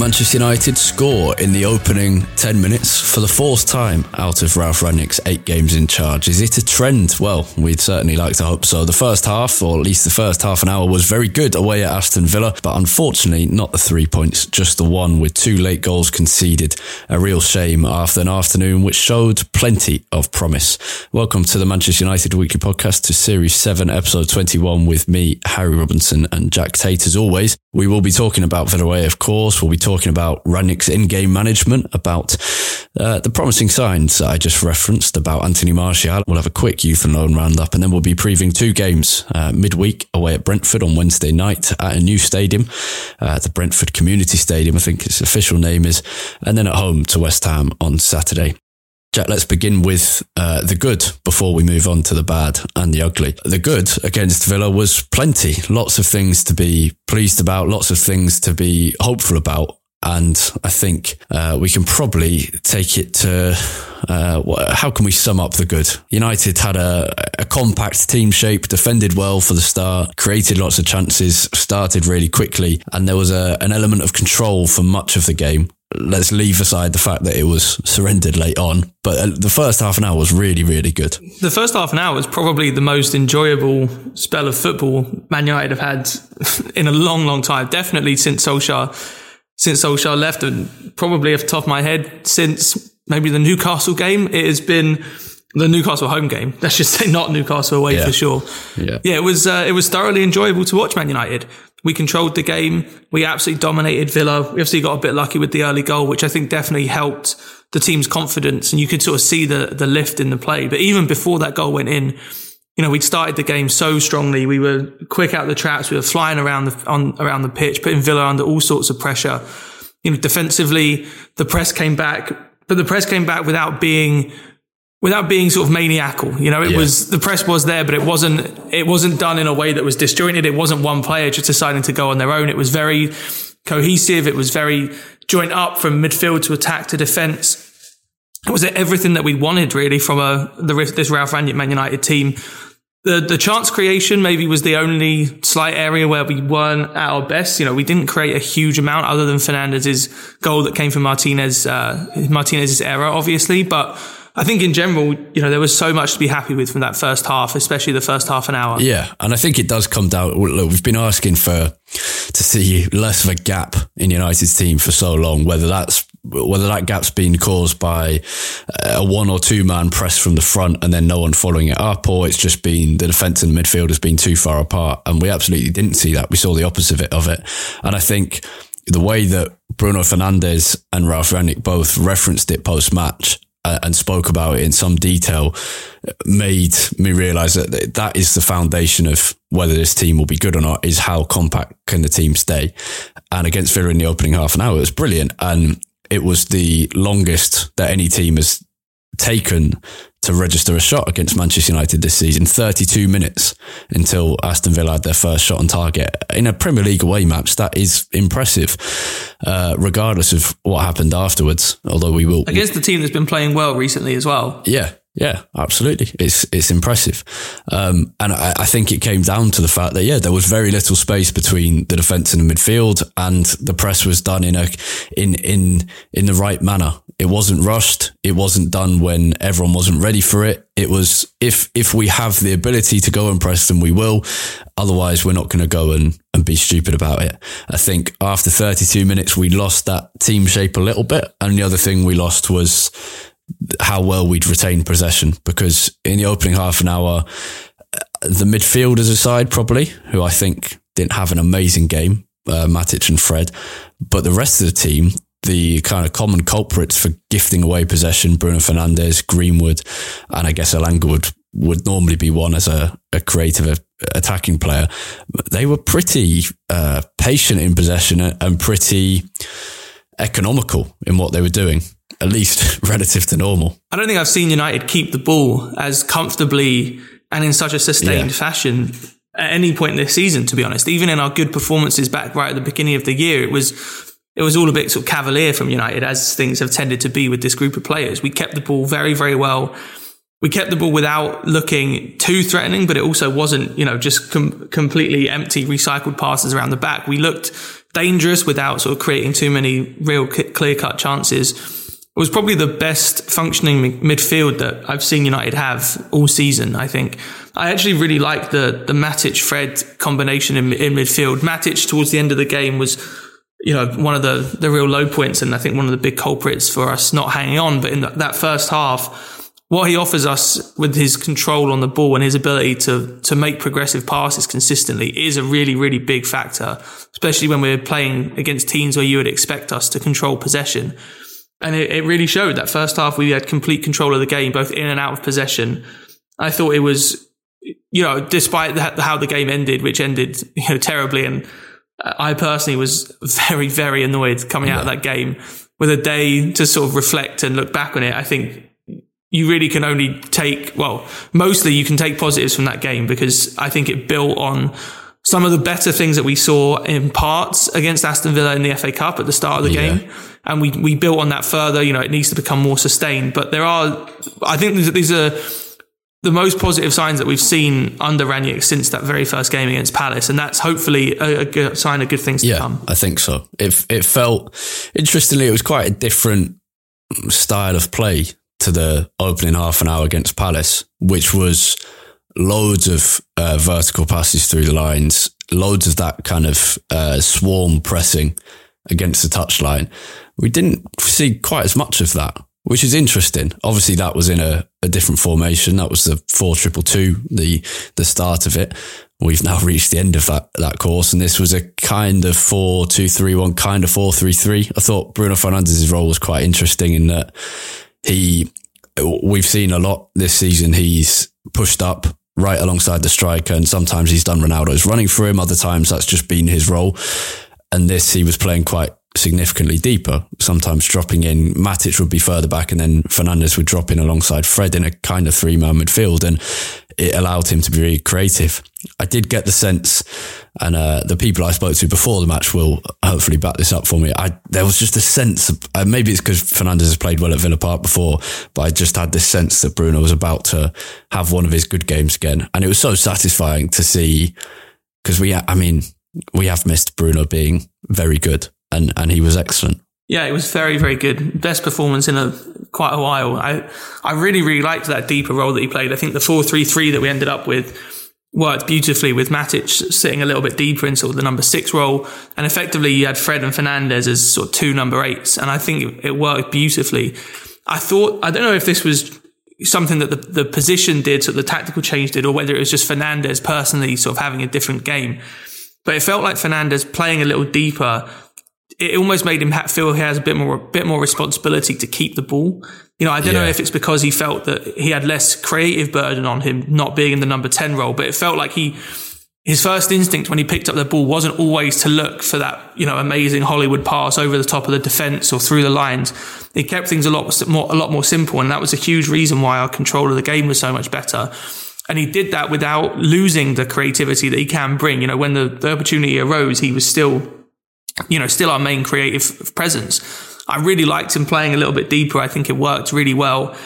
Manchester United score in the opening 10 minutes for the fourth time out of Ralph Rangnick's eight games in charge. Is it a trend? Well, we'd certainly like to hope so. The first half, or at least the first half an hour, was very good away at Aston Villa, but unfortunately not the three points, just the one with two late goals conceded. A real shame after an afternoon which showed plenty of promise. Welcome to the Manchester United Weekly Podcast to Series 7, Episode 21 with me, Harry Robinson and Jack Tate as always. We will be talking about away, of course. We'll be talking about Rangnick's in-game management, about uh, the promising signs that I just referenced about Anthony Martial. We'll have a quick youth and loan roundup, and then we'll be previewing two games uh, midweek away at Brentford on Wednesday night at a new stadium, uh, the Brentford Community Stadium, I think its official name is, and then at home to West Ham on Saturday. Jack, let's begin with uh, the good before we move on to the bad and the ugly. The good against Villa was plenty. Lots of things to be pleased about, lots of things to be hopeful about. And I think uh, we can probably take it to uh, how can we sum up the good? United had a, a compact team shape, defended well for the start, created lots of chances, started really quickly, and there was a, an element of control for much of the game let's leave aside the fact that it was surrendered late on. But uh, the first half an hour was really, really good. The first half an hour was probably the most enjoyable spell of football Man United have had in a long, long time. Definitely since Solskjaer, since Solskjaer left, and probably off the top of my head, since maybe the Newcastle game, it has been the Newcastle home game. Let's just say not Newcastle away yeah. for sure. Yeah, yeah, it was uh, it was thoroughly enjoyable to watch Man United. We controlled the game. We absolutely dominated Villa. We obviously got a bit lucky with the early goal, which I think definitely helped the team's confidence. And you could sort of see the, the lift in the play. But even before that goal went in, you know, we'd started the game so strongly. We were quick out the traps. We were flying around the, on, around the pitch, putting Villa under all sorts of pressure. You know, defensively, the press came back, but the press came back without being without being sort of maniacal. You know, it yeah. was the press was there, but it wasn't it wasn't done in a way that was disjointed. It wasn't one player just deciding to go on their own. It was very cohesive. It was very joint up from midfield to attack to defence. It was everything that we wanted really from a the this Ralph Rangnick Man United team. The the chance creation maybe was the only slight area where we weren't at our best. You know, we didn't create a huge amount other than Fernandes's goal that came from Martinez uh, Martinez's error, obviously, but I think in general, you know, there was so much to be happy with from that first half, especially the first half an hour. Yeah, and I think it does come down. Look, we've been asking for to see less of a gap in United's team for so long. Whether that's whether that gap's been caused by a one or two man press from the front and then no one following it up, or it's just been the defence and midfield has been too far apart. And we absolutely didn't see that. We saw the opposite of it. And I think the way that Bruno Fernandes and Ralph Rangnick both referenced it post match uh, Uh, and spoke about it in some detail made me realize that that is the foundation of whether this team will be good or not is how compact can the team stay. And against Villa in the opening half an hour, it was brilliant. And it was the longest that any team has taken to register a shot against Manchester United this season. 32 minutes until Aston Villa had their first shot on target. In a Premier League away match, that is impressive, uh, regardless of what happened afterwards. Although we will. Against the team that's been playing well recently as well. Yeah. Yeah, absolutely. It's it's impressive, um, and I, I, think it came down to the fact that yeah, there was very little space between the defence and the midfield, and the press was done in a in in in the right manner. It wasn't rushed. It wasn't done when everyone wasn't ready for it. It was if if we have the ability to go and press them, we will. Otherwise, we're not going to go and, and be stupid about it. I think after 32 minutes, we lost that team shape a little bit. And the other thing we lost was how well we'd retain possession because in the opening half an hour, the midfielders aside, probably, who I think didn't have an amazing game, uh, Matic and Fred, but the rest of the team, the kind of common culprits for gifting away possession, Bruno Fernandes, Greenwood, and I guess Elanga would, would normally be one as a, a creative a, attacking player. They were pretty uh, patient in possession and pretty economical in what they were doing, at least relative to normal. I don't think I've seen United keep the ball as comfortably and in such a sustained yeah. fashion at any point this season, to be honest. Even in our good performances back right at the beginning of the year, it was it was all a bit sort of cavalier from United, as things have tended to be with this group of players. We kept the ball very, very well. we kept the ball without looking too threatening, but it also wasn't, you know, just com- completely empty recycled passes around the back. We looked dangerous without sort of creating too many real clear cut chances. Was probably the best functioning midfield that I've seen United have all season. I think I actually really like the the Matic Fred combination in, in midfield. Matic towards the end of the game was you know, one of the, the real low points and I think one of the big culprits for us not hanging on. But in that first half, what he offers us with his control on the ball and his ability to to make progressive passes consistently is a really really big factor, especially when we're playing against teams where you would expect us to control possession. And it, it really showed that first half we had complete control of the game, both in and out of possession. I thought it was, you know, despite the, how the game ended, which ended you know terribly, and I personally was very very annoyed coming out of that game with a day to sort of reflect and look back on it. I think you really can only take, well, mostly you can take positives from that game because I think it built on some of the better things that we saw in parts against Aston Villa in the FA Cup at the start of the yeah. game. And we, we built on that further. You know, it needs to become more sustained, but there are, I think these are the most positive signs that we've seen under Rangnick since that very first game against Palace. And that's hopefully a, a good sign of good things yeah, to come. I think so. It, it felt, interestingly, it was quite a different style of play to the opening half an hour against Palace, which was loads of uh, vertical passes through the lines, loads of that kind of uh, swarm pressing against the touchline. We didn't see quite as much of that, which is interesting. Obviously, that was in a, a different formation. That was the four triple two, the the start of it. We've now reached the end of that that course, and this was a kind of four two three one, kind of four three three. I thought Bruno Fernandes's role was quite interesting in that he, we've seen a lot this season. He's pushed up right alongside the striker, and sometimes he's done Ronaldo's running for him. Other times that's just been his role. And this, he was playing quite significantly deeper, sometimes dropping in. Matic would be further back, and then Fernandes would drop in alongside Fred in a kind of three man midfield. And it allowed him to be really creative. I did get the sense, and uh, the people I spoke to before the match will hopefully back this up for me. I there was just a sense, of, uh, maybe it's because Fernandes has played well at Villa Park before, but I just had this sense that Bruno was about to have one of his good games again, and it was so satisfying to see because we, I mean, we have missed Bruno being very good, and and he was excellent. Yeah, it was very, very good. Best performance in a quite a while. I, I really, really liked that deeper role that he played. I think the 4-3-3 that we ended up with worked beautifully with Matic sitting a little bit deeper in sort of the number six role. And effectively you had Fred and Fernandes as sort of two number eights. And I think it worked beautifully. I thought, I don't know if this was something that the, the position did, so the tactical change did, or whether it was just Fernandes personally sort of having a different game. But it felt like Fernandes playing a little deeper it almost made him feel he has a bit more, a bit more responsibility to keep the ball. You know, I don't yeah. know if it's because he felt that he had less creative burden on him not being in the number 10 role, but it felt like he, his first instinct when he picked up the ball wasn't always to look for that, you know, amazing Hollywood pass over the top of the defense or through the lines. He kept things a lot more, a lot more simple. And that was a huge reason why our control of the game was so much better. And he did that without losing the creativity that he can bring. You know, when the, the opportunity arose, he was still you know, still our main creative presence. I really liked him playing a little bit deeper. I think it worked really well.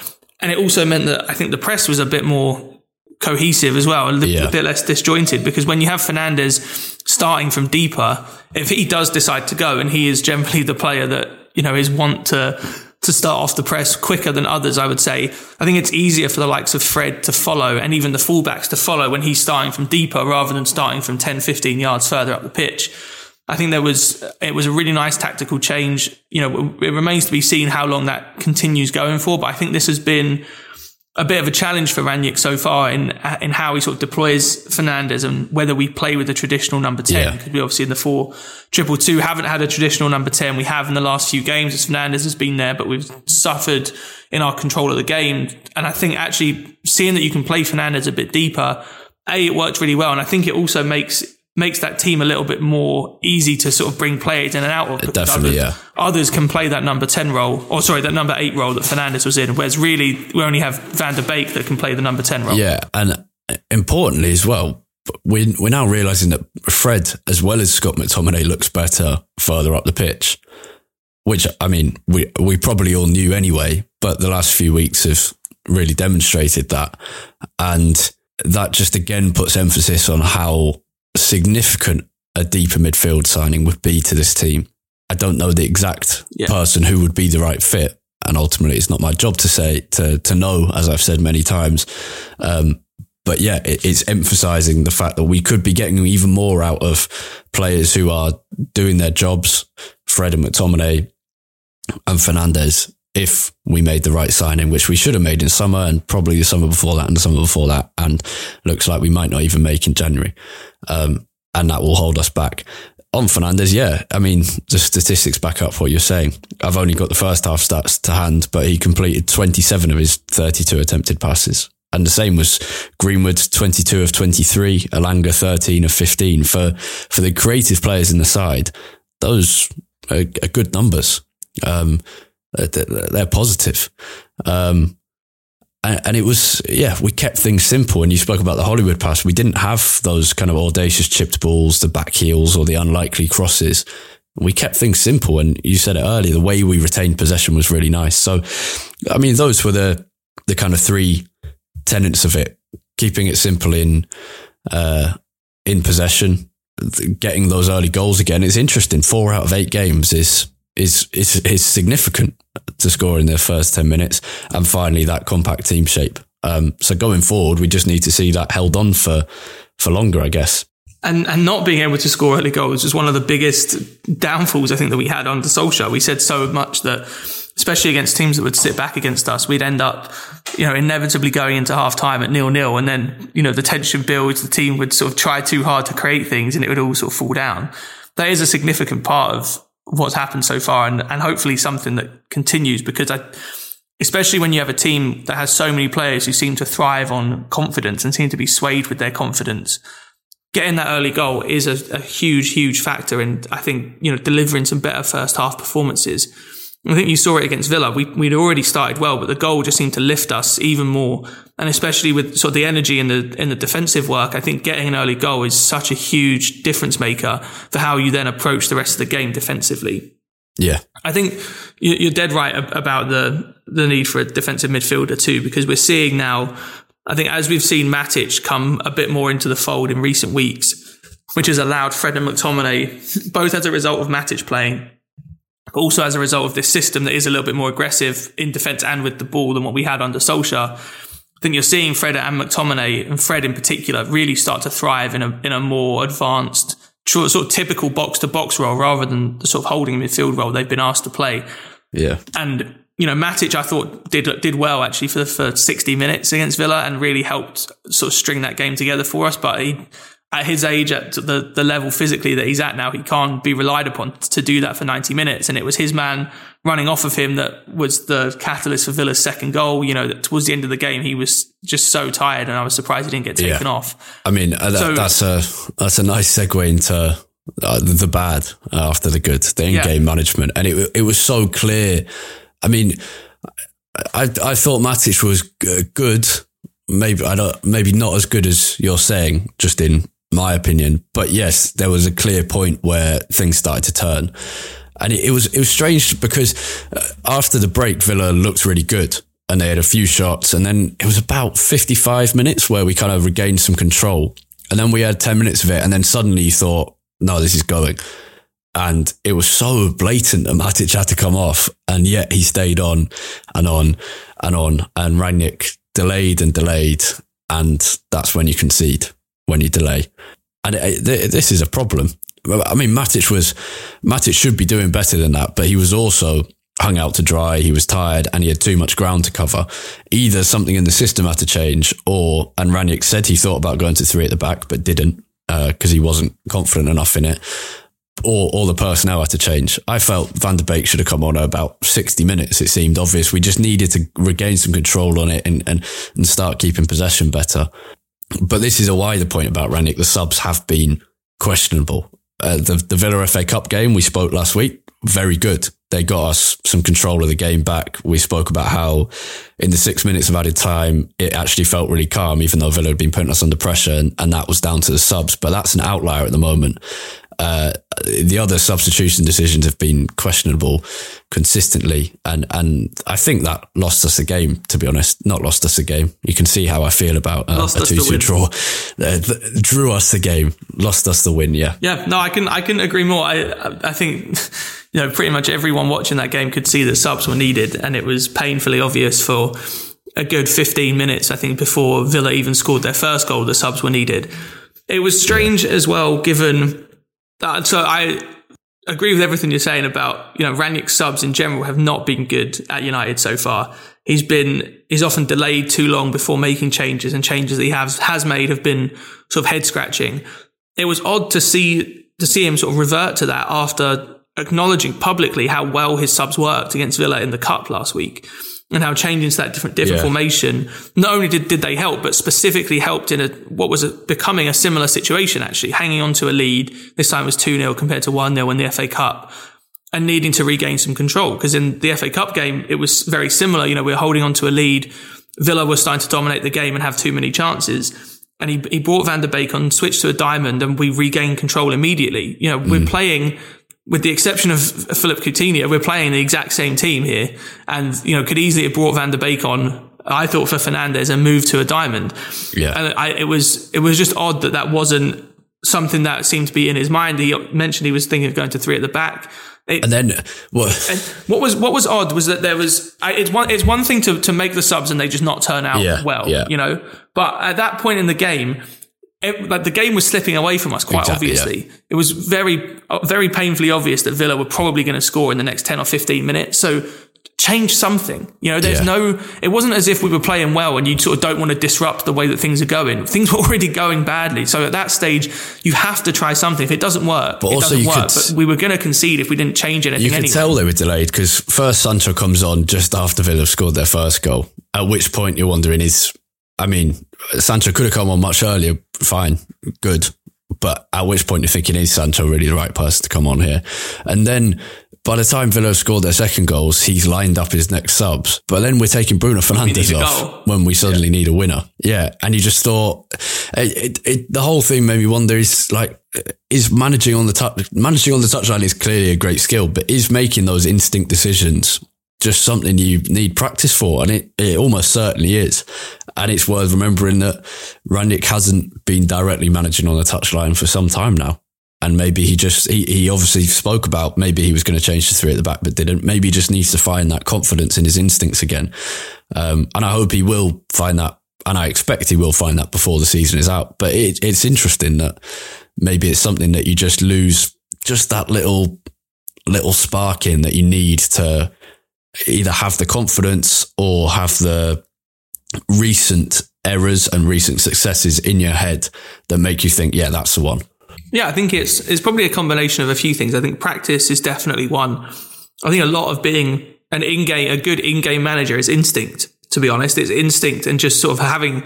And it also meant that I think the press was a bit more cohesive as well, a, little, yeah. a bit less disjointed because when you have Fernandes starting from deeper, if he does decide to go and he is generally the player that, you know, is want to, to start off the press quicker than others, I would say. I think it's easier for the likes of Fred to follow and even the fullbacks to follow when he's starting from deeper rather than starting from 10, 15 yards further up the pitch. I think there was it was a really nice tactical change. You know, it remains to be seen how long that continues going for. But I think this has been a bit of a challenge for Rangnick so far in in how he sort of deploys Fernandes and whether we play with the traditional number ten because yeah. we obviously in the four triple two haven't had a traditional number ten. We have in the last few games as Fernandes has been there, but we've suffered in our control of the game. And I think actually seeing that you can play Fernandes a bit deeper, a it worked really well, and I think it also makes makes that team a little bit more easy to sort of bring players in and out of. Definitely, others, yeah. Others can play that number 10 role, or sorry, that number 8 role that Fernandes was in, whereas really we only have Van der Beek that can play the number 10 role. Yeah, and importantly as well, we, we're now realising that Fred, as well as Scott McTominay, looks better further up the pitch, which, I mean, we, we probably all knew anyway, but the last few weeks have really demonstrated that. And that just again puts emphasis on how significant a deeper midfield signing would be to this team. I don't know the exact yeah. person who would be the right fit. And ultimately, it's not my job to say, to, to know, as I've said many times. Um, but yeah, it, it's emphasizing the fact that we could be getting even more out of players who are doing their jobs, Fred and McTominay and Fernandes, if we made the right signing, which we should have made in summer and probably the summer before that and the summer before that. And looks like we might not even make in January. Um, and that will hold us back. On Fernandes, yeah. I mean, the statistics back up what you're saying. I've only got the first half stats to hand, but he completed 27 of his 32 attempted passes. And the same was Greenwood, 22 of 23, Elanga, 13 of 15. For, for the creative players in the side, those are, are good numbers. Um, they're positive. Um, and, it was, yeah, we kept things simple. And you spoke about the Hollywood pass. We didn't have those kind of audacious chipped balls, the back heels or the unlikely crosses. We kept things simple. And you said it earlier, the way we retained possession was really nice. So, I mean, those were the, the kind of three tenets of it, keeping it simple in, uh, in possession, getting those early goals again. It's interesting. Four out of eight games is, is, is, is significant to score in their first 10 minutes. And finally, that compact team shape. Um, so going forward, we just need to see that held on for, for longer, I guess. And, and not being able to score early goals was one of the biggest downfalls, I think, that we had under Solskjaer. We said so much that, especially against teams that would sit back against us, we'd end up, you know, inevitably going into half time at nil nil. And then, you know, the tension builds, the team would sort of try too hard to create things and it would all sort of fall down. That is a significant part of what's happened so far and, and hopefully something that continues because I, especially when you have a team that has so many players who seem to thrive on confidence and seem to be swayed with their confidence. Getting that early goal is a, a huge, huge factor in, I think, you know, delivering some better first half performances. I think you saw it against Villa. We, we'd already started well, but the goal just seemed to lift us even more. And especially with sort of the energy in the, in the defensive work, I think getting an early goal is such a huge difference maker for how you then approach the rest of the game defensively. Yeah. I think you're dead right about the, the need for a defensive midfielder too, because we're seeing now, I think as we've seen Matic come a bit more into the fold in recent weeks, which has allowed Fred and McTominay, both as a result of Matic playing, also as a result of this system that is a little bit more aggressive in defence and with the ball than what we had under Solskjaer. I think you're seeing Fred and McTominay, and Fred in particular, really start to thrive in a in a more advanced, sort of typical box to box role rather than the sort of holding midfield role they've been asked to play. Yeah, and you know Matic, I thought did did well actually for for 60 minutes against Villa and really helped sort of string that game together for us. But he at his age, at the, the level physically that he's at now, he can't be relied upon to do that for 90 minutes. And it was his man running off of him that was the catalyst for Villa's second goal. You know, that towards the end of the game, he was just so tired and I was surprised he didn't get taken yeah. off. I mean, uh, so, that's a, that's a nice segue into uh, the bad after the good, the in-game yeah. management. And it, it was so clear. I mean, I, I thought Matic was good maybe I don't maybe not as good as you're saying, just in my opinion. But yes, there was a clear point where things started to turn. And it, it was it was strange because uh, after the break, Villa looked really good and they had a few shots. And then it was about 55 minutes where we kind of regained some control. And then we had 10 minutes of it. And then suddenly you thought, no, this is going. And it was so blatant that Matic had to come off. And yet he stayed on and on and on. And Rangnick delayed and delayed. And that's when you concede when you delay. And it, it, this is a problem. I mean, Matic was, Matic should be doing better than that, but he was also hung out to dry. He was tired and he had too much ground to cover. Either something in the system had to change or, and Rangnick said he thought about going to three at the back, but didn't because uh, he wasn't confident enough in it. Or, or the personnel had to change. I felt Van der Beek should have come on about 60 minutes. It seemed obvious. We just needed to regain some control on it and, and, and start keeping possession better. But this is a wider point about Rangnick. The subs have been questionable. Uh, the, the Villa FA Cup game we spoke last week, very good. They got us some control of the game back. We spoke about how in the six minutes of added time, it actually felt really calm, even though Villa had been putting us under pressure. And, and that was down to the subs. But that's an outlier at the moment. Uh, the other substitution decisions have been questionable consistently, and and I think that lost us a game. To be honest, not lost us a game. You can see how I feel about uh, a two-two draw. Uh, drew us the game, lost us the win. Yeah, yeah. No, I can I can agree more. I I think. You know, pretty much everyone watching that game could see that subs were needed, and it was painfully obvious for a good 15 minutes, I think, before Villa even scored their first goal, the subs were needed. It was strange as well, given Uh, that. So I agree with everything you're saying about, you know, Rangnick's subs in general have not been good at United so far. He's been, he's often delayed too long before making changes and changes that he has, has made have been sort of head scratching. It was odd to see, to see him sort of revert to that after acknowledging publicly how well his subs worked against Villa in the cup last week and how changing to that different different yeah. formation not only did, did they help, but specifically helped in a what was a, becoming a similar situation. Actually, hanging on to a lead this time was two 0 compared to one 0 in the FA Cup, and needing to regain some control because in the FA Cup game it was very similar. You know, we were holding on to a lead. Villa was starting to dominate the game and have too many chances. And he, he brought Van der Beek on, switched to a diamond, and we regained control immediately. You know, mm. we're playing with the exception of Philip Coutinho, we're playing the exact same team here, and you know could easily have brought Van der Beek on. I thought for Fernandes and moved to a diamond. Yeah, and I, it was it was just odd that that wasn't something that seemed to be in his mind. He mentioned he was thinking of going to three at the back. It, and then what? what was what was odd was that there was it's one it's one thing to to make the subs and they just not turn out yeah, well, yeah. you know. But at that point in the game, it, like the game was slipping away from us quite exactly, obviously. Yeah. It was very, uh, very painfully obvious that Villa were probably going to score in the next 10 or 15 minutes. So change something. You know, there's yeah. no, it wasn't as if we were playing well and you sort of don't want to disrupt the way that things are going. Things were already going badly. So at that stage, you have to try something. If it doesn't work, but it also doesn't work. Could, but we were going to concede if we didn't change anything. You could anyway. tell they were delayed because first Sancho comes on just after Villa scored their first goal. At which point you're wondering is I mean, Sancho could have come on much earlier. Fine, good. But at which point you're thinking, is Sancho really the right person to come on here? And then by the time Villa scored their second goals, he's lined up his next subs. But then we're taking Bruno Fernandes off when we suddenly yeah. need a winner. Yeah. And you just thought, it, it, it, the whole thing made me wonder is like, is managing on the touch, managing on the touchline is clearly a great skill, but is making those instinct decisions just something you need practice for. And it, it almost certainly is. And it's worth remembering that Rangnick hasn't been directly managing on the touchline for some time now. And maybe he just, he, he obviously spoke about maybe he was going to change to three at the back, but didn't. Maybe he just needs to find that confidence in his instincts again. Um, and I hope he will find that. And I expect he will find that before the season is out. But it, it's interesting that maybe it's something that you just lose just that little, little spark in that you need to either have the confidence or have the recent errors and recent successes in your head that make you think, yeah, that's the one. Yeah, I think it's it's probably a combination of a few things. I think practice is definitely one. I think a lot of being an in-game, a good in-game manager is instinct. To be honest, it's instinct and just sort of having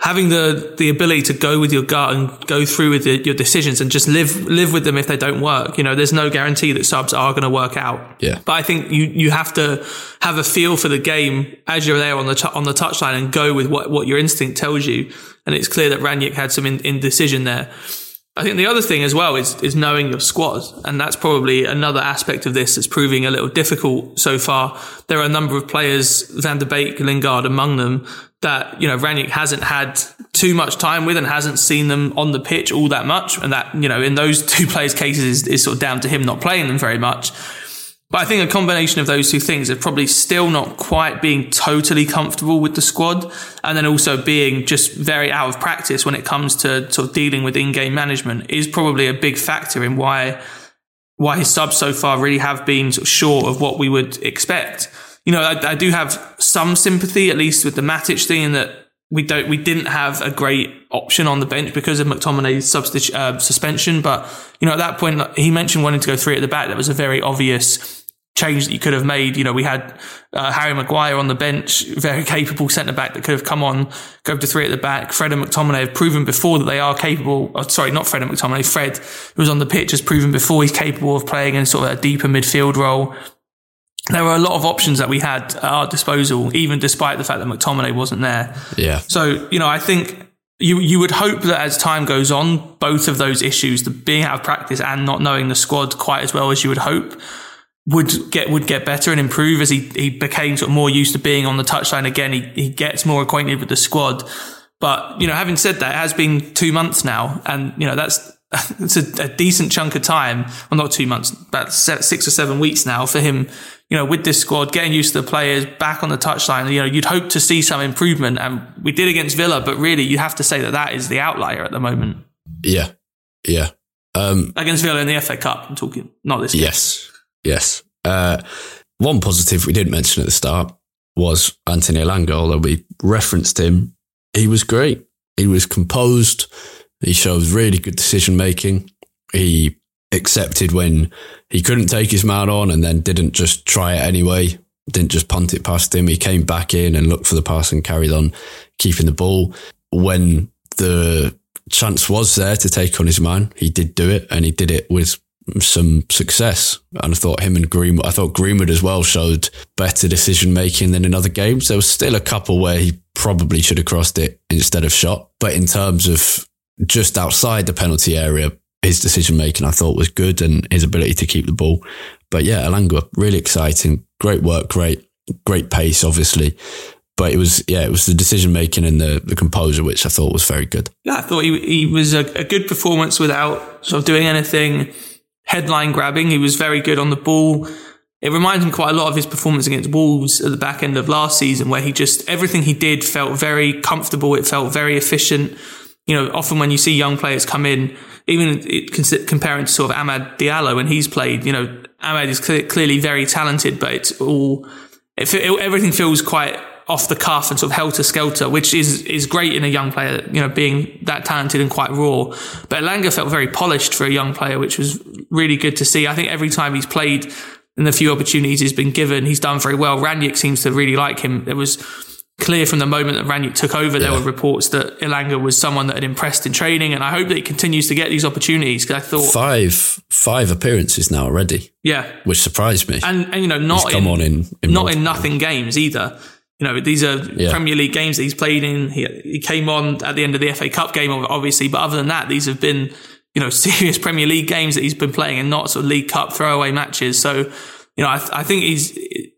having the the ability to go with your gut and go through with the, your decisions and just live live with them if they don't work. You know, there's no guarantee that subs are going to work out. Yeah. But I think you you have to have a feel for the game as you're there on the t- on the touchline and go with what what your instinct tells you. And it's clear that Rangnick had some in, indecision there. I think the other thing as well is is knowing your squad, and that's probably another aspect of this that's proving a little difficult so far. There are a number of players, Van der Beek, Lingard among them, that you know Rangnick hasn't had too much time with and hasn't seen them on the pitch all that much, and that you know in those two players' cases is, is sort of down to him not playing them very much. But I think a combination of those two things of probably still not quite being totally comfortable with the squad, and then also being just very out of practice when it comes to sort of dealing with in-game management is probably a big factor in why why his subs so far really have been sort of short of what we would expect you know, I, I, do have some sympathy, at least with the Matic thing, in that we don't, we didn't have a great option on the bench because of McTominay's substitu- uh, suspension. But you know, at that point, he mentioned wanting to go three at the back. That was a very obvious change that you could have made. You know, we had uh, Harry Maguire on the bench, very capable centre back that could have come on, go to three at the back. Fred and McTominay have proven before that they are capable. Oh, sorry, not Fred and McTominay. Fred, who was on the pitch, has proven before he's capable of playing in sort of a deeper midfield role there were a lot of options that we had at our disposal, even despite the fact that McTominay wasn't there. Yeah. So, you know, I think you you would hope that as time goes on, both of those issues, the being out of practice and not knowing the squad quite as well as you would hope, would get would get better and improve as he, he became sort of more used to being on the touchline again. He he gets more acquainted with the squad. But you know, having said that, it has been two months now, and you know that's it's a, a decent chunk of time. Well, not two months, about six or seven weeks now for him you know, with this squad, getting used to the players back on the touchline, you know, you'd hope to see some improvement. And we did against Villa, but really you have to say that that is the outlier at the moment. Yeah. Yeah. Um, against Villa in the FA Cup, I'm talking, not this. Yes. Yes. Uh, one positive we didn't mention at the start was Anthony Elanga, although we referenced him. He was great. He was composed. He showed really good decision making. He accepted when he couldn't take his man on and then didn't just try it anyway, didn't just punt it past him. He came back in and looked for the pass and carried on keeping the ball. When the chance was there to take on his man, he did do it and he did it with some success. And I thought him and Greenwood, I thought Greenwood as well showed better decision making than in other games. There was still a couple where he probably should have crossed it instead of shot. But in terms of just outside the penalty area, his decision making I thought was good and his ability to keep the ball. But yeah, Elanga, really exciting. Great work, great, great pace, obviously. But it was, yeah, it was the decision making and the, the composure, which I thought was very good. Yeah, I thought he, he was a, a good performance without sort of doing anything headline grabbing. He was very good on the ball. It reminds me quite a lot of his performance against Wolves at the back end of last season, where he just, everything he did felt very comfortable. It felt very efficient. You know, often when you see young players come in, even comparing to sort of Amad Diallo when he's played, you know, Amad is cl- clearly very talented, but it's all, it, it, everything feels quite off the cuff and sort of helter skelter, which is is great in a young player, you know, being that talented and quite raw. But Elanga felt very polished for a young player, which was really good to see. I think every time he's played in the few opportunities he's been given, he's done very well. Rangnick seems to really like him. It was clear from the moment that Rangnick took over, there were reports that Elanga was someone that had impressed in training, and I hope that he continues to get these opportunities. Because I thought five five appearances now already, yeah, which surprised me. And, and you know, not he's come in, on in, in not in nothing games either. You know, these are yeah. Premier League games that he's played in. He, he came on at the end of the FA Cup game, obviously, but other than that, these have been you know serious Premier League games that he's been playing, and not sort of League Cup throwaway matches. So you know, I, I think he's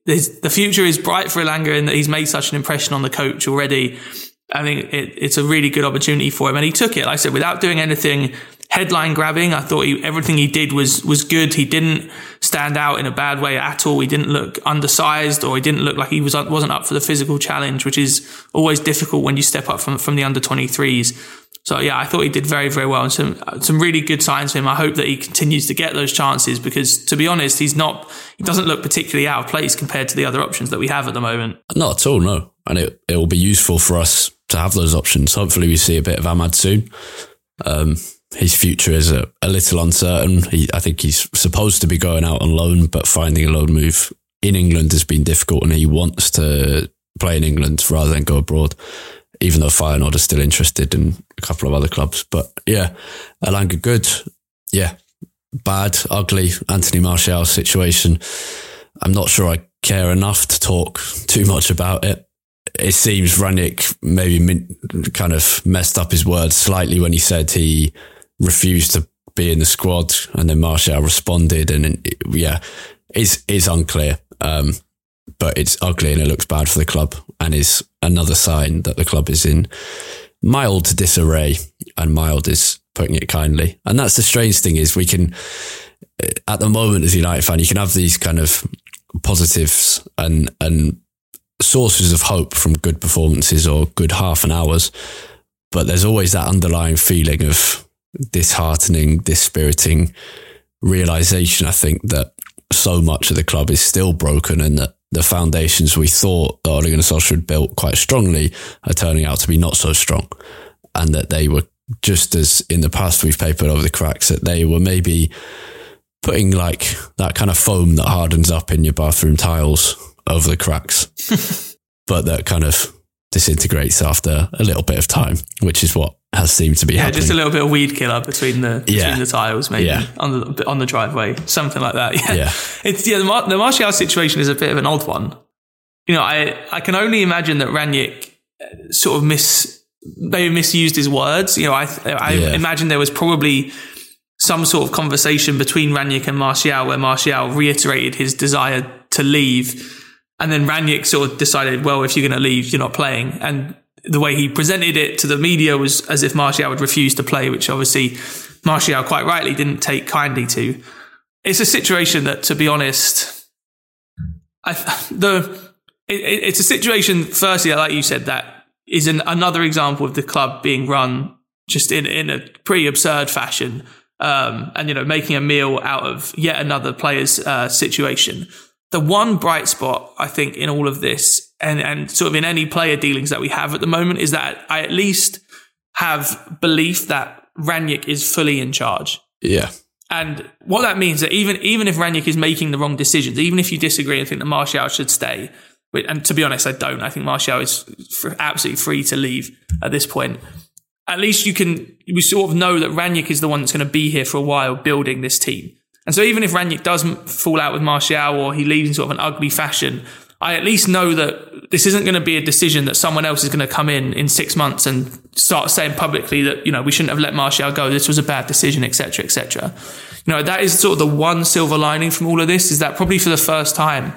the future is bright for Elanga in that he's made such an impression on the coach already. I think it, it's a really good opportunity for him, and he took it. Like I said, without doing anything headline grabbing. I thought he, everything he did was was good. He didn't stand out in a bad way at all. He didn't look undersized, or he didn't look like he was wasn't up for the physical challenge, which is always difficult when you step up from from the under twenty threes. So yeah, I thought he did very, very well, and some some really good signs for him. I hope that he continues to get those chances because, to be honest, he's not. He doesn't look particularly out of place compared to the other options that we have at the moment. Not at all, no. And it it will be useful for us to have those options. Hopefully, we see a bit of Amad soon. Um, his future is a, a little uncertain. He, I think he's supposed to be going out on loan, but finding a loan move in England has been difficult, and he wants to play in England rather than go abroad even though Feyenoord are still interested in a couple of other clubs. But yeah, Elanga good. Yeah, bad, ugly Anthony Martial situation. I'm not sure I care enough to talk too much about it. It seems Rangnick maybe kind of messed up his words slightly when he said he refused to be in the squad, and then Martial responded, and yeah, is it's unclear. Um, but it's ugly and it looks bad for the club and is another sign that the club is in mild disarray and mild is putting it kindly. And that's the strange thing is we can, at the moment as a United fan, you can have these kind of positives and, and sources of hope from good performances or good half an hours. But there's always that underlying feeling of disheartening, dispiriting realization, I think, that so much of the club is still broken and that the foundations we thought that Ole Gunnar Solskjaer had built quite strongly are turning out to be not so strong. And that they were just as in the past we've papered over the cracks, that they were maybe putting like that kind of foam that hardens up in your bathroom tiles over the cracks, but that kind of disintegrates after a little bit of time, which is what has seemed to be yeah, happening. just a little bit of weed killer between the between yeah. the tiles, maybe yeah. on the on the driveway, something like that. Yeah, yeah. it's yeah. The, Mar- the Martial situation is a bit of an odd one. You know, I I can only imagine that Rangnick uh, sort of mis they misused his words. You know, I I Yeah. imagine there was probably some sort of conversation between Rangnick and Martial where Martial reiterated his desire to leave. And then Rangnick sort of decided, well, if you're going to leave, you're not playing. And the way he presented it to the media was as if Martial would refuse to play, which obviously Martial quite rightly didn't take kindly to. It's a situation that, to be honest, I, the it- it's a situation. Firstly, like you said, that is an, another example of the club being run just in in a pretty absurd fashion, um, and you know making a meal out of yet another player's uh, situation. The one bright spot I think in all of this, and and sort of in any player dealings that we have at the moment, is that I at least have belief that Rangnick is fully in charge. Yeah. And what that means that even even if Rangnick is making the wrong decisions, even if you disagree and think that Martial should stay, and to be honest, I don't. I think Martial is absolutely free to leave at this point. At least you can we sort of know that Rangnick is the one that's going to be here for a while, building this team. And so even if Rangnick doesn't fall out with Martial or he leaves in sort of an ugly fashion, I at least know that this isn't going to be a decision that someone else is going to come in in six months and start saying publicly that you know we shouldn't have let Martial go. This was a bad decision, etc., etc. You know that is sort of the one silver lining from all of this is that probably for the first time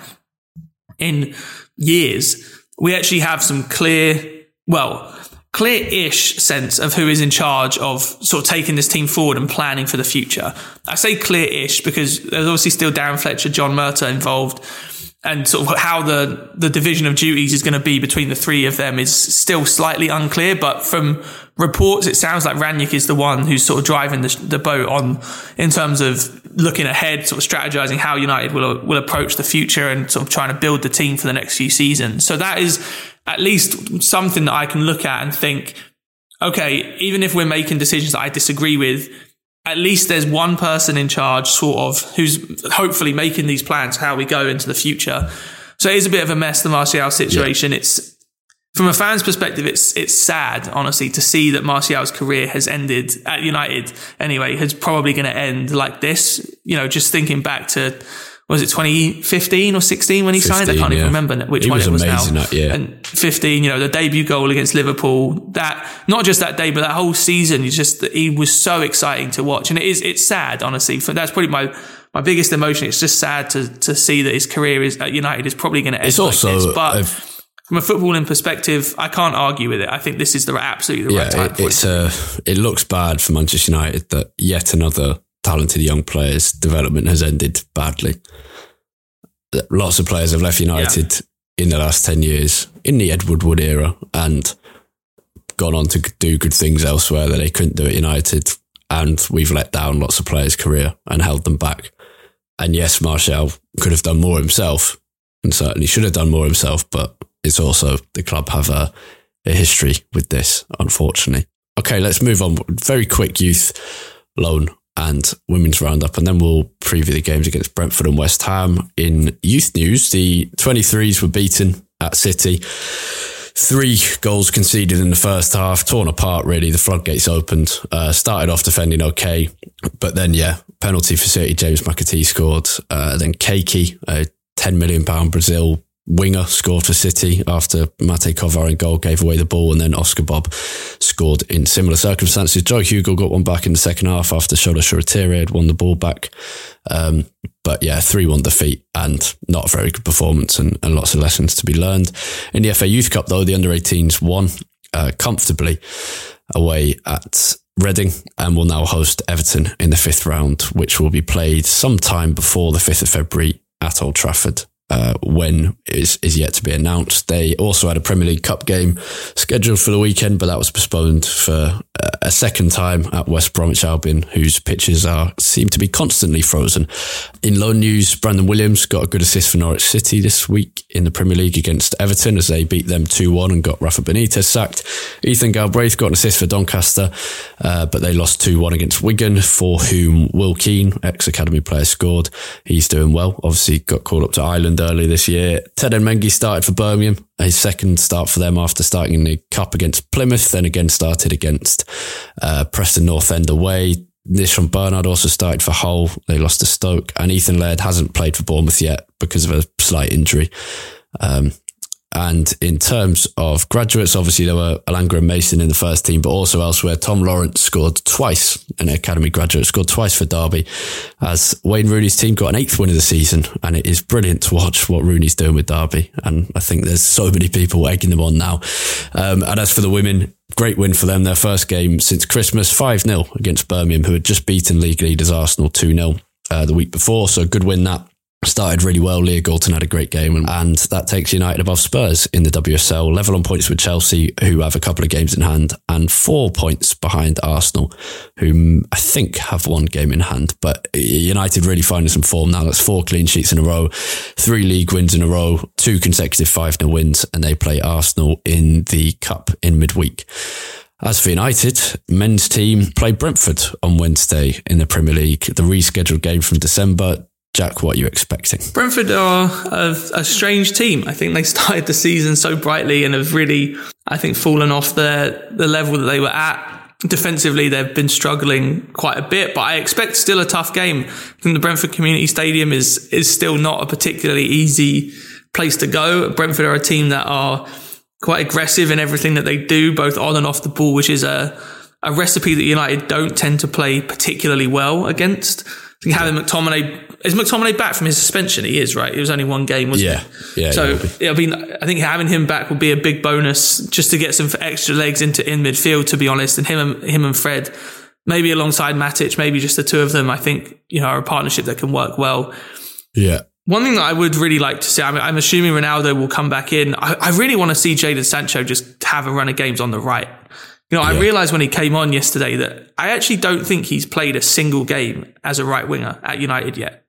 in years we actually have some clear, well, clear-ish sense of who is in charge of sort of taking this team forward and planning for the future. I say clear-ish because there's obviously still Darren Fletcher, John Murtough involved and sort of how the, the division of duties is going to be between the three of them is still slightly unclear. But from reports, it sounds like Rangnick is the one who's sort of driving the, the boat on in terms of looking ahead, sort of strategizing how United will will approach the future and sort of trying to build the team for the next few seasons. So that is at least something that I can look at and think, okay, even if we're making decisions that I disagree with, at least there's one person in charge, sort of, who's hopefully making these plans how we go into the future. So it is a bit of a mess, the Martial situation. It's from a fan's perspective, it's it's sad, honestly, to see that Martial's career has ended at United. Anyway, is probably going to end like this. You know, just thinking back to was it 2015 or 16 when he signed? I can't even remember which He one was it was amazing now. that year. And 15, you know, the debut goal against Liverpool. That not just that day, but that whole season. He's just he was so exciting to watch, and it is it's sad, honestly. For that's probably my my biggest emotion. It's just sad to to see that his career is at United is probably going to end It's like also this. But a- from a footballing perspective, I can't argue with it. I think this is the absolutely the right yeah, time it, for it's it. uh, it looks bad for Manchester United that yet another talented young player's development has ended badly. Lots of players have left United in the last 10 years in the Ed Woodward era and gone on to do good things elsewhere that they couldn't do at United. And we've let down lots of players' career and held them back. And yes, Martial could have done more himself and certainly should have done more himself, but it's also the club have a, a history with this, unfortunately. Okay, let's move on. Very quick youth loan and women's roundup, and then we'll preview the games against Brentford and West Ham. In youth news, the 23s were beaten at City. Three goals conceded in the first half, torn apart really. The floodgates opened. Uh, started off defending okay, but then, yeah, penalty for City. James McAtee scored. Uh, then Kayky, a £10 million Brazil winger, scored for City after Matej Kovar in goal gave away the ball, and then Oscar Bobb scored in similar circumstances. Joe Hugill got one back in the second half after Shola Shoretire had won the ball back. Um, but yeah, 3 1 defeat and not a very good performance and, and lots of lessons to be learned. In the FA Youth Cup, though, the under 18s won uh, comfortably away at Reading and will now host Everton in the fifth round, which will be played sometime before the 5th of February at Old Trafford. Uh, when is is yet to be announced. They also had a Premier League Cup game scheduled for the weekend, but that was postponed for uh, a second time at West Bromwich Albion, whose pitches are seem to be constantly frozen. In loan news, Brandon Williams got a good assist for Norwich City this week in the Premier League against Everton as they beat them two one and got Rafa Benitez sacked. Ethan Galbraith got an assist for Doncaster, uh, but they lost two one against Wigan, for whom Will Keane, ex academy player, scored. He's doing well. Obviously, got called up to Ireland early this year. Ted Mengi started for Birmingham, his second start for them after starting in the Cup against Plymouth, then again started against uh, Preston North End away. Di'Shon Bernard also started for Hull. They lost to Stoke. And Ethan Laird hasn't played for Bournemouth yet because of a slight injury. Um, And in terms of graduates, obviously there were Elanga and Mason in the first team, but also elsewhere, Tom Lawrence scored twice, an academy graduate, scored twice for Derby as Wayne Rooney's team got an eighth win of the season. And it is brilliant to watch what Rooney's doing with Derby. And I think there's so many people egging them on now. Um, and as for the women, great win for them. Their first game since Christmas, 5 0 against Birmingham, who had just beaten league leaders Arsenal 2 0 uh, the week before. So good win that started really well. Leah Galton had a great game, and, and, that takes United above Spurs in the WSL, level on points with Chelsea, who have a couple of games in hand, and four points behind Arsenal, who mm, I think have one game in hand. But United really finding some form now. That's four clean sheets in a row, three league wins in a row, two consecutive 5 0 wins, and they play Arsenal in the Cup in midweek. As for United, men's team played Brentford on Wednesday in the Premier League, the rescheduled game from December. Jack, what are you expecting? Brentford are a, a, strange team. I think they started the season so brightly and have really, I think, fallen off the the level that they were at. Defensively, they've been struggling quite a bit, but I expect still a tough game. I think the Brentford Community Stadium is is still not a particularly easy place to go. Brentford are a team that are quite aggressive in everything that they do, both on and off the ball, which is a a recipe that United don't tend to play particularly well against. Having McTominay is McTominay back from his suspension? He is, right? It was only one game, wasn't yeah. it? Yeah. So, I mean, I think having him back will be a big bonus just to get some extra legs into in midfield, to be honest. And him and, him and Fred, maybe alongside Matic, maybe just the two of them, I think, you know, are a partnership that can work well. Yeah. One thing that I would really like to see, I I'm assuming Ronaldo will come back in. I, I really want to see Jadon Sancho just have a run of games on the right. You know, yeah. I realized when he came on yesterday that I actually don't think he's played a single game as a right winger at United yet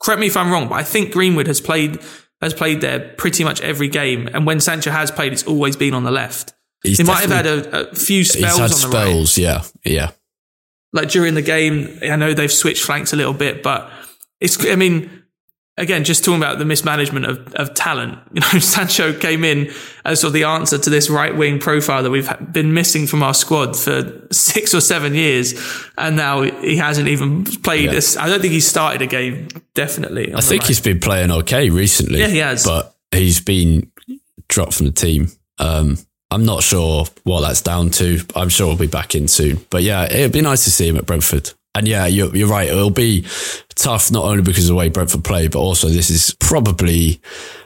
correct me if I'm wrong, but I think Greenwood has played has played there pretty much every game, and when Sancho has played, it's always been on the left. He's he might have had a, a few spells on the spells, right. Yeah, yeah. Like during the game, I know they've switched flanks a little bit, but it's. I mean, again, just talking about the mismanagement of, of talent, you know, Sancho came in as sort of the answer to this right wing profile that we've been missing from our squad for six or seven years. And now he hasn't even played yeah. this. I don't think he's started a game, definitely. I think right. he's been playing okay recently. Yeah, he has. But he's been dropped from the team. Um, I'm not sure what that's down to. I'm sure he'll be back in soon. But yeah, it'd be nice to see him at Brentford. And yeah, you're, you're right. It'll be tough not only because of the way Brentford play, but also this is probably,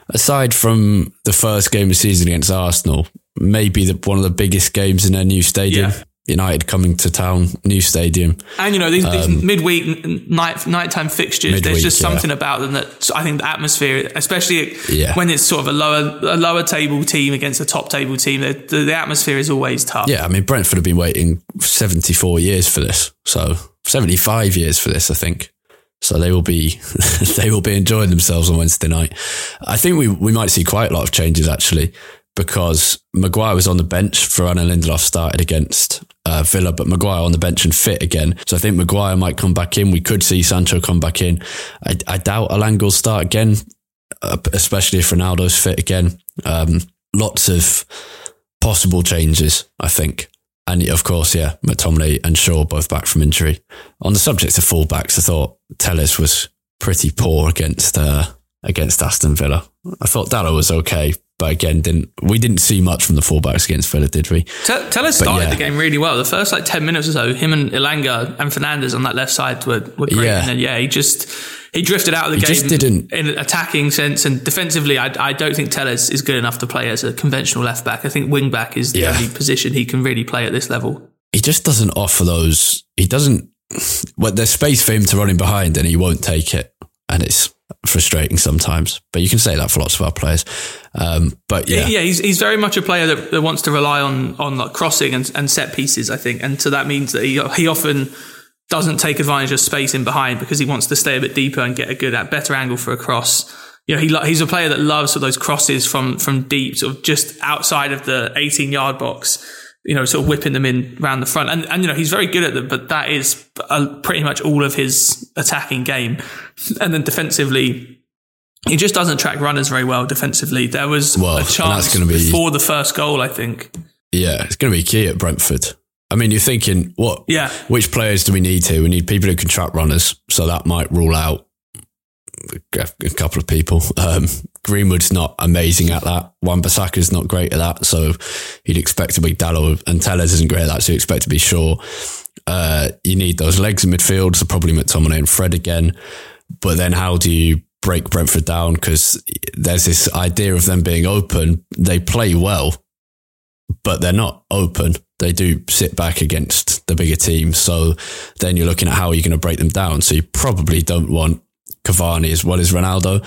aside from the first game of the season against Arsenal, maybe the, one of the biggest games in their new stadium. Yeah. United coming to town, new stadium. And, you know, these, these um, midweek, night, nighttime fixtures, midweek, there's just something yeah. about them that I think the atmosphere, especially yeah. when it's sort of a lower, a lower table team against a top table team, the, the, the atmosphere is always tough. Yeah. I mean, Brentford have been waiting 74 years for this. So 75 years for this, I think. So they will be they will be enjoying themselves on Wednesday night. I think we we might see quite a lot of changes actually because Maguire was on the bench for Anna Lindelof started against uh, Villa, but Maguire on the bench and fit again. So I think Maguire might come back in. We could see Sancho come back in. I, I doubt Elanga will start again, uh, especially if Ronaldo's fit again. Um, lots of possible changes, I think. And of course, yeah, McTominay and Shaw both back from injury. On the subject of fullbacks, I thought Telles was pretty poor against uh, against Aston Villa. I thought Dalot was okay, but again, didn't we didn't see much from the fullbacks against Villa, did we? Tell, Telles started yeah. the game really well. The first like ten minutes or so, him and Elanga and Fernandes on that left side were, were great. Yeah. And then, yeah, he just he drifted out of the he game didn't. in an attacking sense and defensively. I, I don't think Telles is good enough to play as a conventional left back. I think wing back is the yeah. only position he can really play at this level. He just doesn't offer those. He doesn't. Well, there's space for him to run in behind, and he won't take it, and it's frustrating sometimes. But you can say that for lots of our players. Um, but yeah, yeah, he's he's very much a player that, that wants to rely on on like crossing and, and set pieces. I think, and so that means that he he often doesn't take advantage of space in behind because he wants to stay a bit deeper and get a good, at better angle for a cross. You know, he he's a player that loves those crosses from from deep, sort of just outside of the 18 yard box. You know, sort of whipping them in around the front, and and you know he's very good at them. But that is pretty much all of his attacking game, and then defensively, he just doesn't track runners very well defensively. There was well, a chance be, before the first goal, I think. Yeah, it's going to be key at Brentford. I mean, you're thinking, what? Yeah. Which players do we need here? We need people who can track runners, so that might rule out a couple of people. Um, Greenwood's not amazing at that. Wan-Bissaka's not great at that. So you'd expect to be Dalot and Telles isn't great at that. So you expect to be Shaw. Uh, you need those legs in midfield. So probably McTominay and Fred again. But then how do you break Brentford down? Because there's this idea of them being open. They play well, but they're not open. They do sit back against the bigger team. So then you're looking at how are you're going to break them down. So you probably don't want Cavani as well as Ronaldo.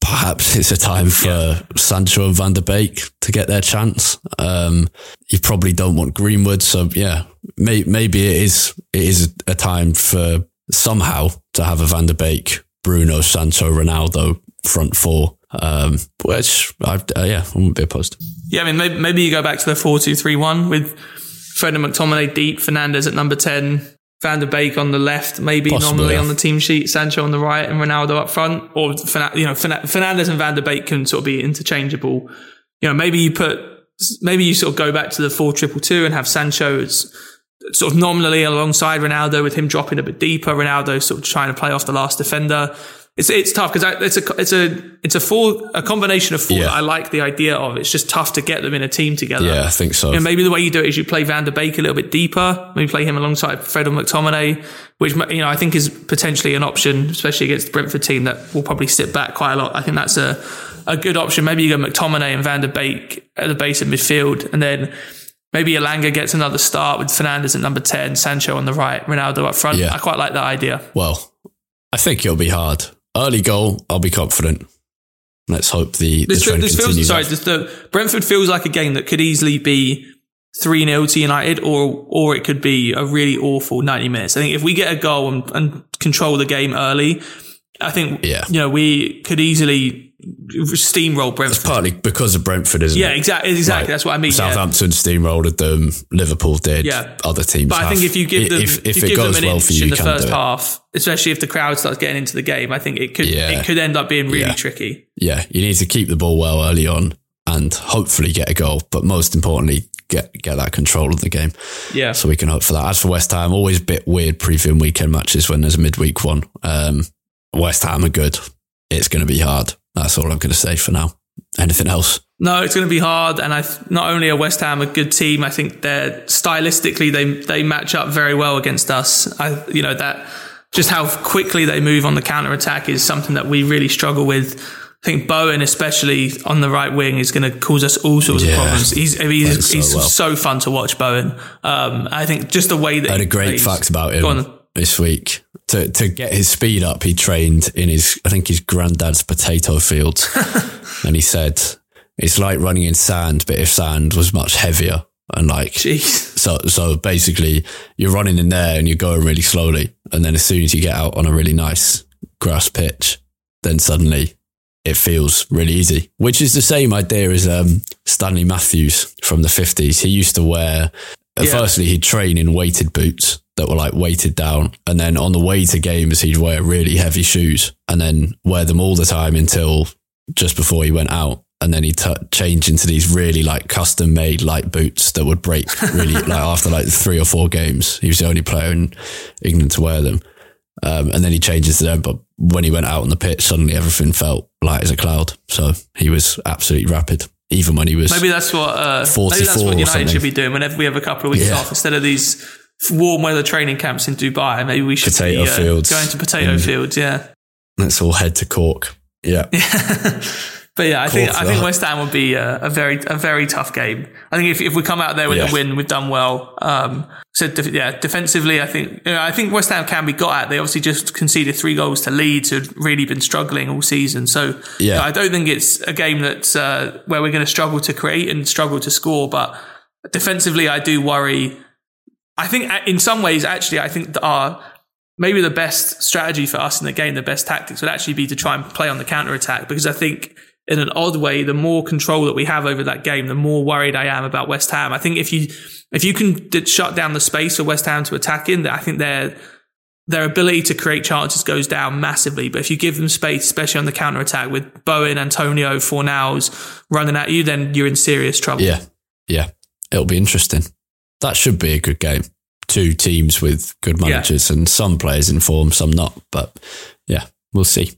Perhaps it's a time for yeah. Sancho and Van der Beek to get their chance. Um, you probably don't want Greenwood. So yeah, may, maybe it is, it is a time for somehow to have a Van der Beek, Bruno, Sancho, Ronaldo front four. Um, which I, uh, yeah, I wouldn't be opposed. Yeah, I mean, maybe, maybe you go back to the 4 2 3 1 with Fred and McTominay deep, Fernandes at number 10, Van der Beek on the left, maybe Possibly, normally yeah. on the team sheet, Sancho on the right, and Ronaldo up front. Or, you know, Fernandes and Van der Beek can sort of be interchangeable. You know, maybe you put, maybe you sort of go back to the 4 2 2 and have Sancho as sort of nominally alongside Ronaldo with him dropping a bit deeper. Ronaldo sort of trying to play off the last defender it's it's tough because it's a it's a it's a full a combination of four yeah. I like the idea of. It's just tough to get them in a team together. Yeah, I think so. You know, maybe the way you do it is you play Van der Beek a little bit deeper. Maybe play him alongside Fred or McTominay, which you know I think is potentially an option, especially against the Brentford team that will probably sit back quite a lot. I think that's a a good option. Maybe you go McTominay and Van der Beek at the base of midfield, and then maybe Elanga gets another start with Fernandes at number ten, Sancho on the right, Ronaldo up front. Yeah. I quite like that idea. Well, I think it'll be hard early goal, I'll be confident. Let's hope the, this, the this feels, sorry, this, the Brentford feels like a game that could easily be 3 0 to United or, or it could be a really awful 90 minutes. I think if we get a goal and, and control the game early, I think, yeah. you know, we could easily steamroll Brentford. It's partly because of Brentford, isn't yeah, it? Yeah, exactly. Exactly. Like, That's what I mean. Southampton yeah. steamrolled them. Liverpool did. Yeah. Other teams. But have. I think if you give them, if, if, if it goes them well for you, in the first half, especially if the crowd starts getting into the game, I think it could yeah. it could end up being really tricky. Yeah, you need to keep the ball well early on and hopefully get a goal, but most importantly, get get that control of the game. Yeah. So we can hope for that. As for West Ham, always a bit weird previewing weekend matches when there's a midweek one. Um, West Ham are good. It's going to be hard. That's all I'm going to say for now. Anything else? No, it's going to be hard. And I not only are West Ham a good team, I think they're stylistically they they match up very well against us. I you know that just how quickly they move on the counter attack is something that we really struggle with. I think Bowen, especially on the right wing, is going to cause us all sorts yeah, of problems. He's he's, so, he's well. so, fun to watch, Bowen. Um, I think just the way that I had a great plays. fact about him this week to to get his speed up, he trained in his I think his granddad's potato fields, and he said it's like running in sand, but if sand was much heavier and like Jeez. so so basically you're running in there and you're going really slowly, and then as soon as you get out on a really nice grass pitch, then suddenly it feels really easy, which is the same idea as um, Stanley Matthews from the 50s. He used to wear, yeah. firstly, he'd train in weighted boots that were like weighted down. And then on the way to games, he'd wear really heavy shoes and then wear them all the time until just before he went out. And then he'd t- change into these really like custom made light boots that would break really like after like three or four games. He was the only player in England to wear them. Um, and then he changes to them. But when he went out on the pitch, suddenly everything felt light as a cloud. So he was absolutely rapid even when he was maybe that's what uh, maybe that's what United should be doing whenever we have a couple of weeks yeah. off instead of these warm weather training camps in Dubai. Maybe we should potato be, uh, fields. going to potato fields. Yeah, let's all head to Cork. Yeah. yeah. but yeah, I Cork think I think West Ham would be a, a, very a very tough game. I think if, if we come out there with yeah. a win, we've done well. Um, so def- yeah, defensively, I think you know, I think West Ham can be got at. They obviously just conceded three goals to Leeds, who'd really been struggling all season. So yeah, you know, I don't think it's a game that's uh, where we're going to struggle to create and struggle to score. But defensively, I do worry I think uh, in some ways, actually, I think our maybe the best strategy for us in the game, the best tactics would actually be to try and play on the counter attack because I think in an odd way, the more control that we have over that game, the more worried I am about West Ham. I think if you if you can shut down the space for West Ham to attack in, I think their their ability to create chances goes down massively. But if you give them space, especially on the counter attack with Bowen, Antonio, Fornals running at you, then you're in serious trouble. Yeah, yeah, it'll be interesting that should be a good game. Two teams with good managers yeah. and some players in form, some not. But yeah, we'll see.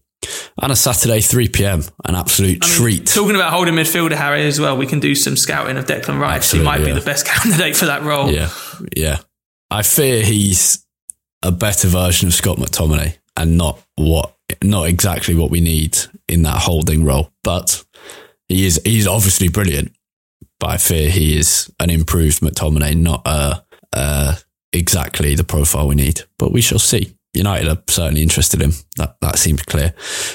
And a Saturday, 3 p.m., an absolute I mean, treat. Talking about holding midfielder, Harry, as well, we can do some scouting of Declan Rice. He might yeah. be the best candidate for that role. Yeah, yeah. I fear he's a better version of Scott McTominay and not what, not exactly what we need in that holding role. But he is, he's obviously brilliant. But I fear he is an improved McTominay, not uh, uh, exactly the profile we need. But we shall see. United are certainly interested in him. That that seems clear.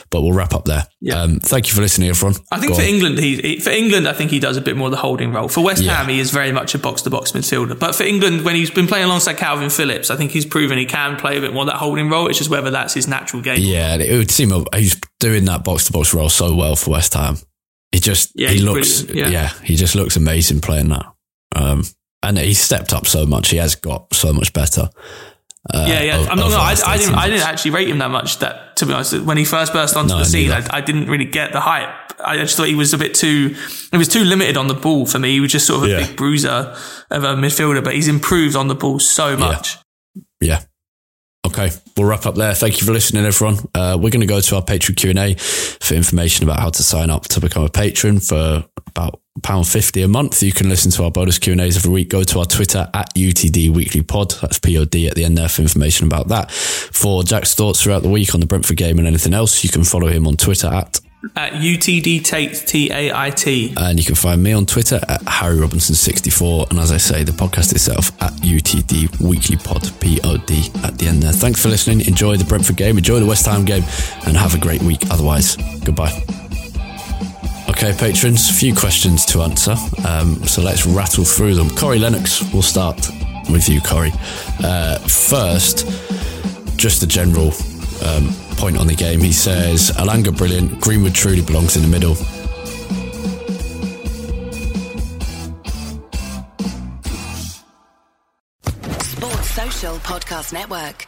But we'll wrap up there. Yeah. Um, thank you for listening, everyone. I think Go for on. England, he, for England, I think he does a bit more of the holding role. For West Yeah. Ham, he is very much a box to box midfielder. But for England, when he's been playing alongside Kalvin Phillips, I think he's proven he can play a bit more of that holding role. It's just whether that's his natural game. Yeah, it would seem he's doing that box to box role so well for West Ham. He just Yeah, he looks yeah. yeah. he just looks amazing playing that. Um, and he's stepped up so much. He has got so much better. Uh, yeah, yeah. I'm not. No, I, I didn't. I didn't actually rate him that much. That to be honest, when he first burst onto No, the scene. I, I didn't really get the hype. I just thought he was a bit too. He was too limited on the ball for me. He was just sort of a Yeah. big bruiser of a midfielder, but he's improved on the ball so much. Yeah. Okay, we'll wrap up there. Thank you for listening, everyone. Uh, we're going to go to our Patreon Q and A for information about how to sign up to become a patron for about pound fifty a month. You can listen to our bonus Q and A's every week. Go to our Twitter at UTD Weekly Pod. That's P O D at the end there for information about that. For Jack's thoughts throughout the week on the Brentford game and anything else, you can follow him on Twitter at At UTD Tait T A I T. and you can find me on Twitter at Harry Robinson64. And as I say, the podcast itself at UTD Weekly Pod, P O D at the end there. Thanks for listening. Enjoy the Brentford game, enjoy the West Ham game, and have a great week. Otherwise, goodbye. Okay, patrons, a few questions to answer. Um, so let's rattle through them. Corey Lennox, we'll start with you, Corey. Uh, first, just a general um, point on the game. He says, Elanga brilliant, Greenwood truly belongs in the middle. Sports Social Podcast Network.